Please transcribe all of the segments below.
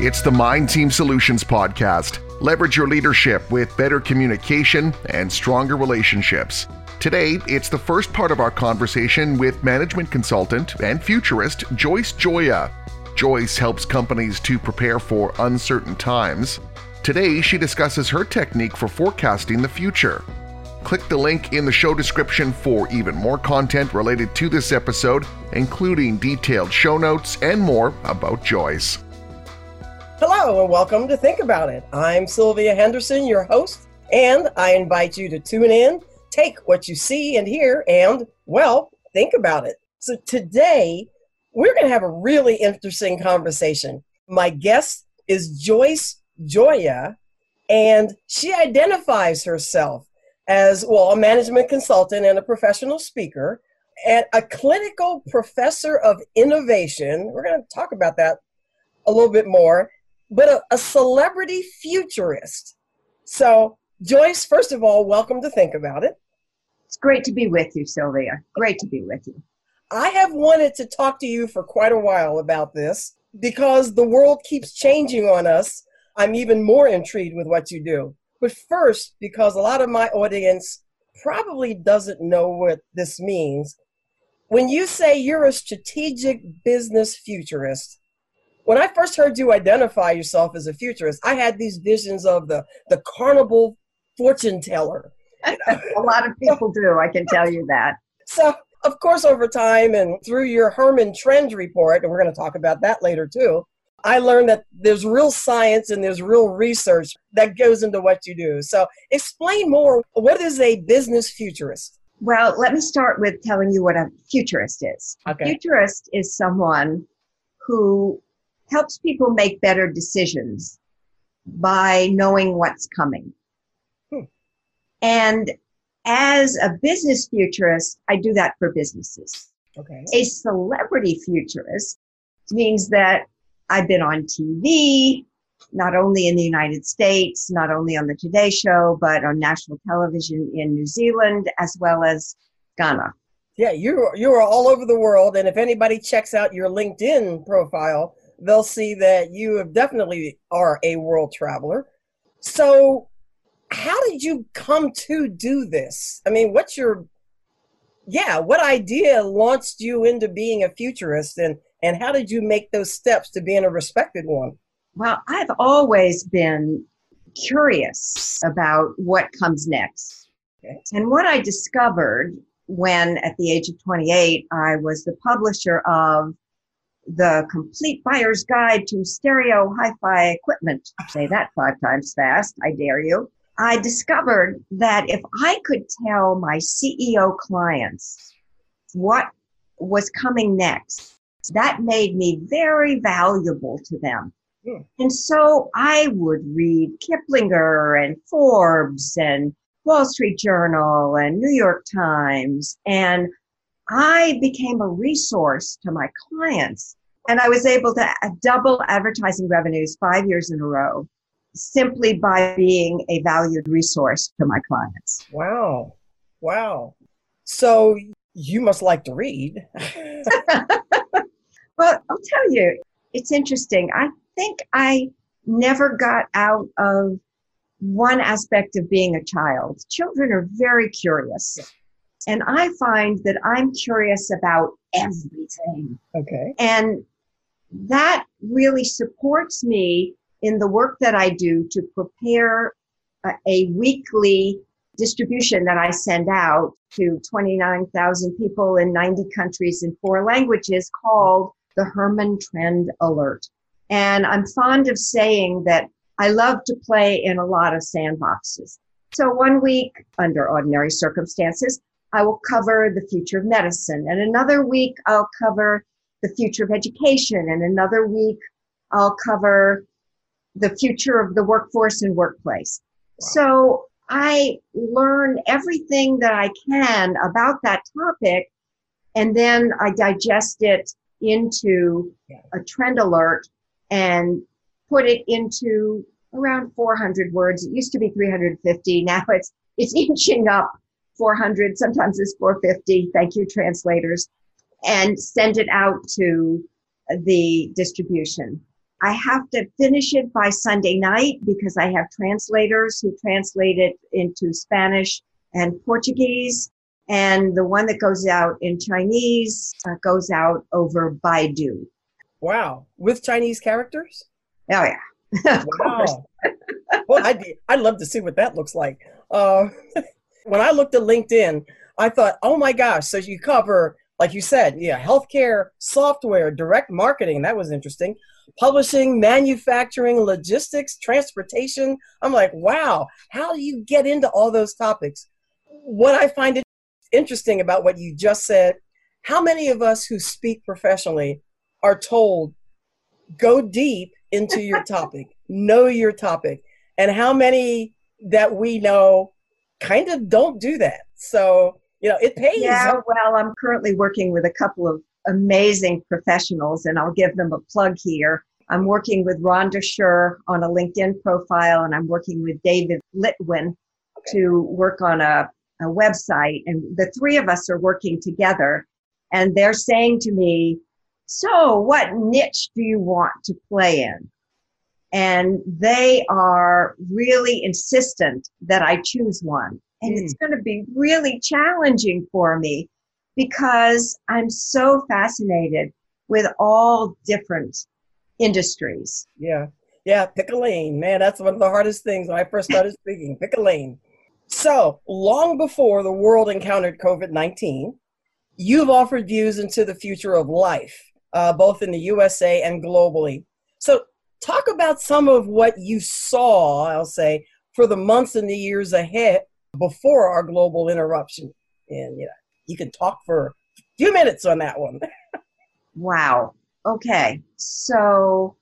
It's the Mind Team Solutions podcast. Leverage your leadership with better communication and stronger relationships. Today, it's the first part of our conversation with management consultant and futurist Joyce Gioia. Joyce helps companies to prepare for uncertain times. Today, she discusses her technique for forecasting the future. Click the link in the show description for even more content related to this episode, including detailed show notes and more about Joyce. And welcome to Think About It. I'm Sylvia Henderson, your host, and I invite you to tune in, take what you see and hear, and, well, think about it. So today, we're going to have a really interesting conversation. My guest is Joyce Gioia, and she identifies herself as, well, a management consultant and a professional speaker, and a clinical professor of innovation. We're going to talk about that a little bit more but a, a celebrity futurist. So, Joyce, first of all, welcome to Think About It. It's great to be with you, Sylvia. Great to be with you. I have wanted to talk to you for quite a while about this because the world keeps changing on us. I'm even more intrigued with what you do. But first, because a lot of my audience probably doesn't know what this means, when you say you're a strategic business futurist, when I first heard you identify yourself as a futurist, I had these visions of the the carnival fortune teller. a lot of people do, I can tell you that. So, of course, over time and through your Herman Trend report, and we're going to talk about that later too, I learned that there's real science and there's real research that goes into what you do. So, explain more. What is a business futurist? Well, let me start with telling you what a futurist is. Okay. A futurist is someone who helps people make better decisions by knowing what's coming. Hmm. And as a business futurist, I do that for businesses. Okay. A celebrity futurist means that I've been on TV, not only in the United States, not only on the Today Show, but on national television in New Zealand as well as Ghana. Yeah, you're you're all over the world, and if anybody checks out your LinkedIn profile, they'll see that you have definitely are a world traveler. So, how did you come to do this? I mean, what's your yeah, what idea launched you into being a futurist and and how did you make those steps to being a respected one? Well, I've always been curious about what comes next. Okay. And what I discovered when at the age of 28 I was the publisher of the complete buyer's guide to stereo hi-fi equipment. Say that five times fast, I dare you. I discovered that if I could tell my CEO clients what was coming next, that made me very valuable to them. Hmm. And so I would read Kiplinger and Forbes and Wall Street Journal and New York Times. And I became a resource to my clients. And I was able to uh, double advertising revenues five years in a row simply by being a valued resource to my clients. Wow. Wow. So you must like to read. Well, I'll tell you, it's interesting. I think I never got out of one aspect of being a child. Children are very curious. And I find that I'm curious about everything. okay. And that really supports me in the work that I do to prepare a, a weekly distribution that I send out to 29,000 people in 90 countries in four languages called the Herman Trend Alert. And I'm fond of saying that I love to play in a lot of sandboxes. So one week, under ordinary circumstances, I will cover the future of medicine. And another week, I'll cover the future of education. And another week, I'll cover the future of the workforce and workplace. So I learn everything that I can about that topic, and then I digest it into a trend alert and put it into around 400 words. It used to be 350. Now it's it's inching up 400. Sometimes it's 450. Thank you, translators, and send it out to the distribution. I have to finish it by Sunday night because I have translators who translate it into Spanish and Portuguese. And the one that goes out in Chinese uh, goes out over Baidu. Wow. With Chinese characters? Oh, yeah. wow. well, I'd, I'd love to see what that looks like. Uh, when I looked at LinkedIn, I thought, oh my gosh, so you cover, like you said, yeah, healthcare, software, direct marketing. That was interesting. Publishing, manufacturing, logistics, transportation. I'm like, wow, how do you get into all those topics? What I find interesting about what you just said, how many of us who speak professionally are told, go deep into your topic, know your topic, and how many that we know kind of don't do that. So, you know, it pays. Yeah, well, I'm currently working with a couple of amazing professionals, and I'll give them a plug here. I'm working with Rhonda Schur on a LinkedIn profile, and I'm working with David Litwin okay. to work on a, a website. And the three of us are working together, and they're saying to me, So, what niche do you want to play in? And they are really insistent that I choose one. And mm. it's going to be really challenging for me because I'm so fascinated with all different industries. Yeah. Yeah. Pick a lane. Man, that's one of the hardest things when I first started speaking. Pick a lane. So, long before the world encountered COVID 19, you've offered views into the future of life, uh, both in the USA and globally. So, talk about some of what you saw, I'll say, for the months and the years ahead before our global interruption. And you know, you can talk for a few minutes on that one. wow. Okay. So,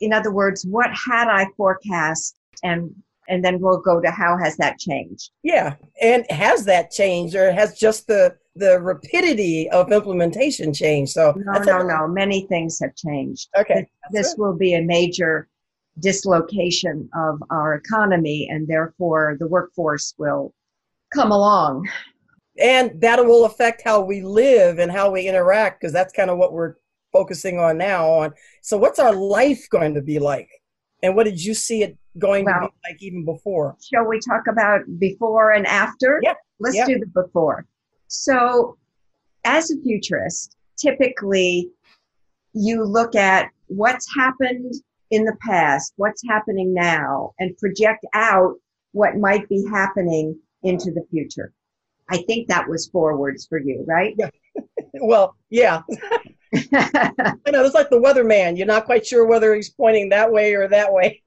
in other words, what had I forecast and and then we'll go to how has that changed? Yeah. And has that changed or has just the the rapidity of implementation changed? So No, no, no. Many things have changed. Okay. This, this will be a major dislocation of our economy and therefore the workforce will come along. And that will affect how we live and how we interact because that's kind of what we're focusing on now on. So what's our life going to be like? And what did you see it going well, to be like even before? Shall we talk about before and after? Yeah. Let's do the before. So as a futurist, typically you look at what's happened in the past, what's happening now, and project out what might be happening into the future. I think that was forwards for you, right? Yeah. well, yeah. I know it's like the weatherman. You're not quite sure whether he's pointing that way or that way.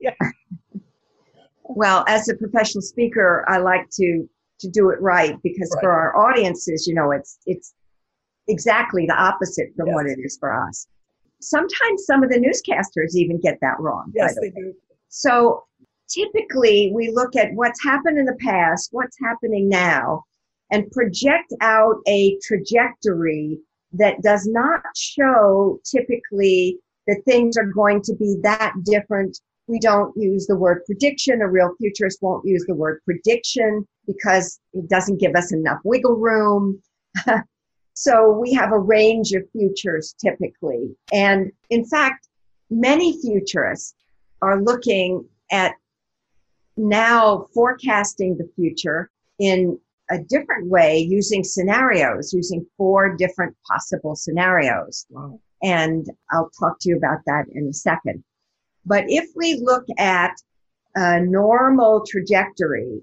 well, as a professional speaker, I like to to do it right because right. for our audiences, you know, it's it's exactly the opposite from yes. what it is for us. Sometimes some of the newscasters even get that wrong. Yes, the they do. So typically we look at what's happened in the past, what's happening now, and project out a trajectory that does not show typically that things are going to be that different. We don't use the word prediction. A real futurist won't use the word prediction because it doesn't give us enough wiggle room. so we have a range of futures typically. And in fact, many futurists are looking at now forecasting the future in a different way using scenarios, using four different possible scenarios. Wow. And I'll talk to you about that in a second. But if we look at a normal trajectory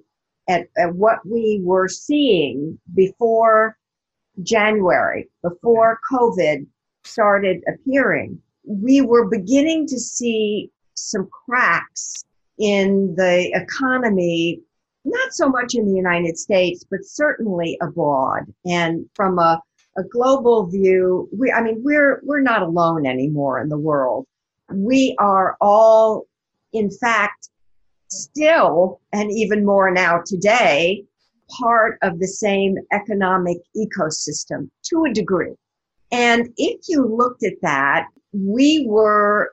at, at what we were seeing before January, before COVID started appearing, we were beginning to see some cracks in the economy not so much in the United States, but certainly abroad. And from a, a global view, we, I mean, we're, we're not alone anymore in the world. We are all, in fact, still, and even more now today, part of the same economic ecosystem to a degree. And if you looked at that, we were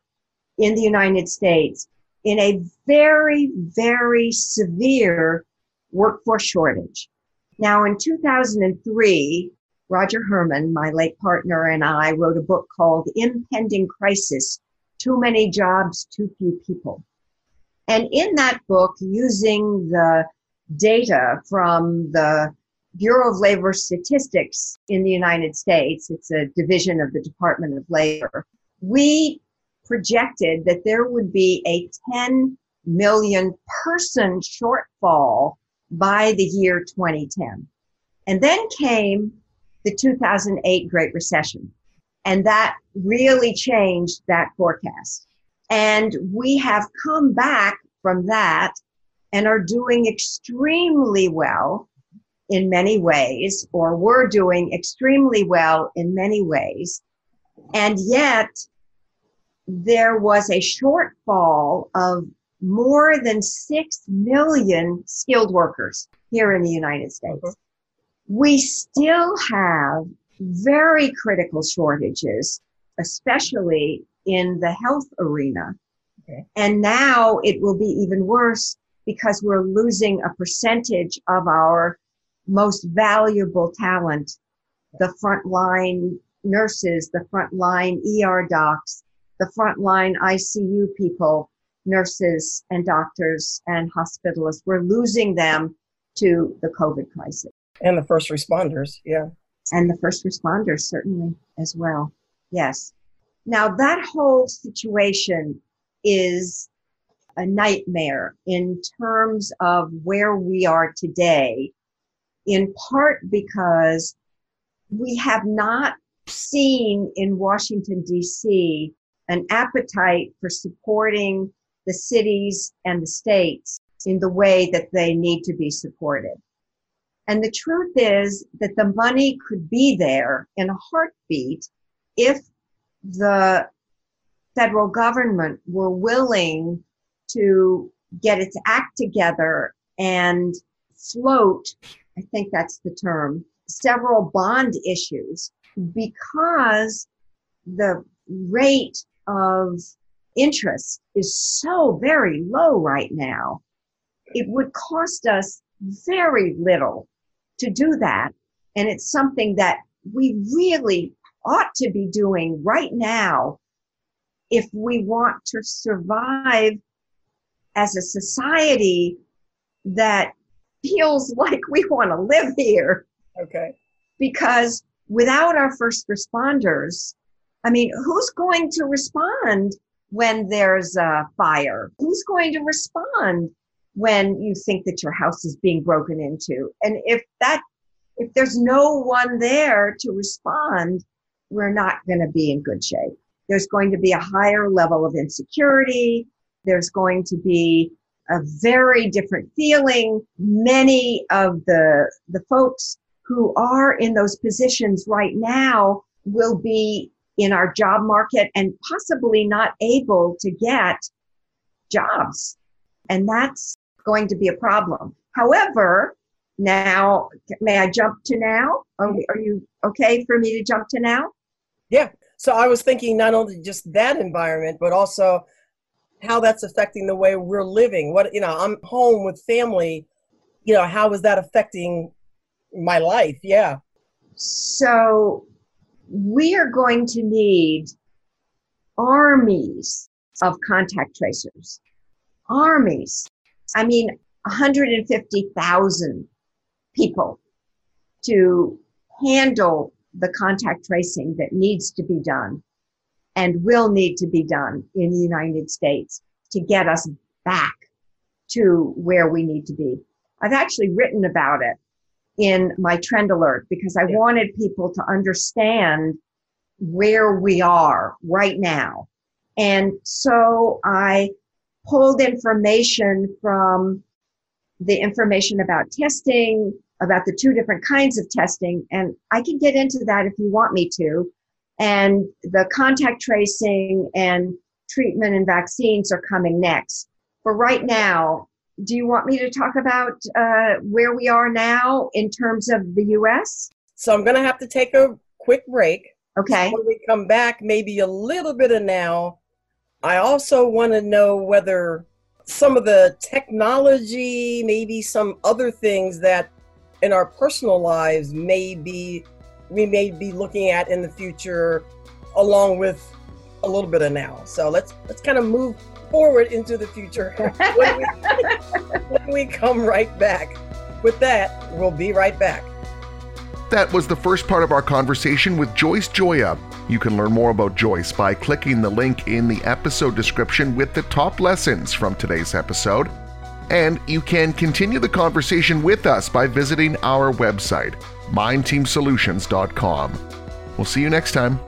in the United States in a very, very severe workforce shortage. Now, in 2003, Roger Herman, my late partner, and I wrote a book called Impending Crisis Too Many Jobs, Too Few People. And in that book, using the data from the Bureau of Labor Statistics in the United States, it's a division of the Department of Labor, we projected that there would be a 10 million person shortfall by the year 2010. And then came the 2008 Great Recession. And that really changed that forecast. And we have come back from that and are doing extremely well in many ways, or we're doing extremely well in many ways. And yet there was a shortfall of more than 6 million skilled workers here in the United States. Mm-hmm. We still have very critical shortages, especially in the health arena. Okay. And now it will be even worse because we're losing a percentage of our most valuable talent, the frontline nurses, the frontline ER docs, the frontline ICU people, nurses and doctors and hospitalists. We're losing them to the COVID crisis. And the first responders, yeah. And the first responders, certainly, as well. Yes. Now, that whole situation is a nightmare in terms of where we are today, in part because we have not seen in Washington, D.C., an appetite for supporting the cities and the states in the way that they need to be supported. And the truth is that the money could be there in a heartbeat if the federal government were willing to get its act together and float, I think that's the term, several bond issues because the rate of interest is so very low right now. It would cost us very little to do that. And it's something that we really ought to be doing right now if we want to survive as a society that feels like we want to live here. Okay. Because without our first responders, I mean, who's going to respond when there's a fire? Who's going to respond when you think that your house is being broken into? And if that, if there's no one there to respond, we're not going to be in good shape. There's going to be a higher level of insecurity. There's going to be a very different feeling. Many of the, the folks who are in those positions right now will be in our job market and possibly not able to get jobs. And that's going to be a problem. However, now, may I jump to now? Are, we, are you okay for me to jump to now? Yeah. So I was thinking not only just that environment, but also how that's affecting the way we're living. What, you know, I'm home with family. You know, how is that affecting my life? Yeah. So we are going to need armies of contact tracers. Armies. I mean, 150,000 people to handle the contact tracing that needs to be done and will need to be done in the United States to get us back to where we need to be. I've actually written about it in my trend alert because I yeah. wanted people to understand where we are right now. And so I pulled information from the information about testing, about the two different kinds of testing. And I can get into that if you want me to. And the contact tracing and treatment and vaccines are coming next. For right now, do you want me to talk about uh, where we are now in terms of the U.S.? So I'm going to have to take a quick break. Okay. when we come back, maybe a little bit of now. I also want to know whether some of the technology, maybe some other things that in our personal lives may be we may be looking at in the future, along with a little bit of now. So let's let's kind of move forward into the future when we, when we come right back. With that, we'll be right back. That was the first part of our conversation with Joyce Gioia. You can learn more about Joyce by clicking the link in the episode description with the top lessons from today's episode. And you can continue the conversation with us by visiting our website, mindteamsolutions.com. We'll see you next time.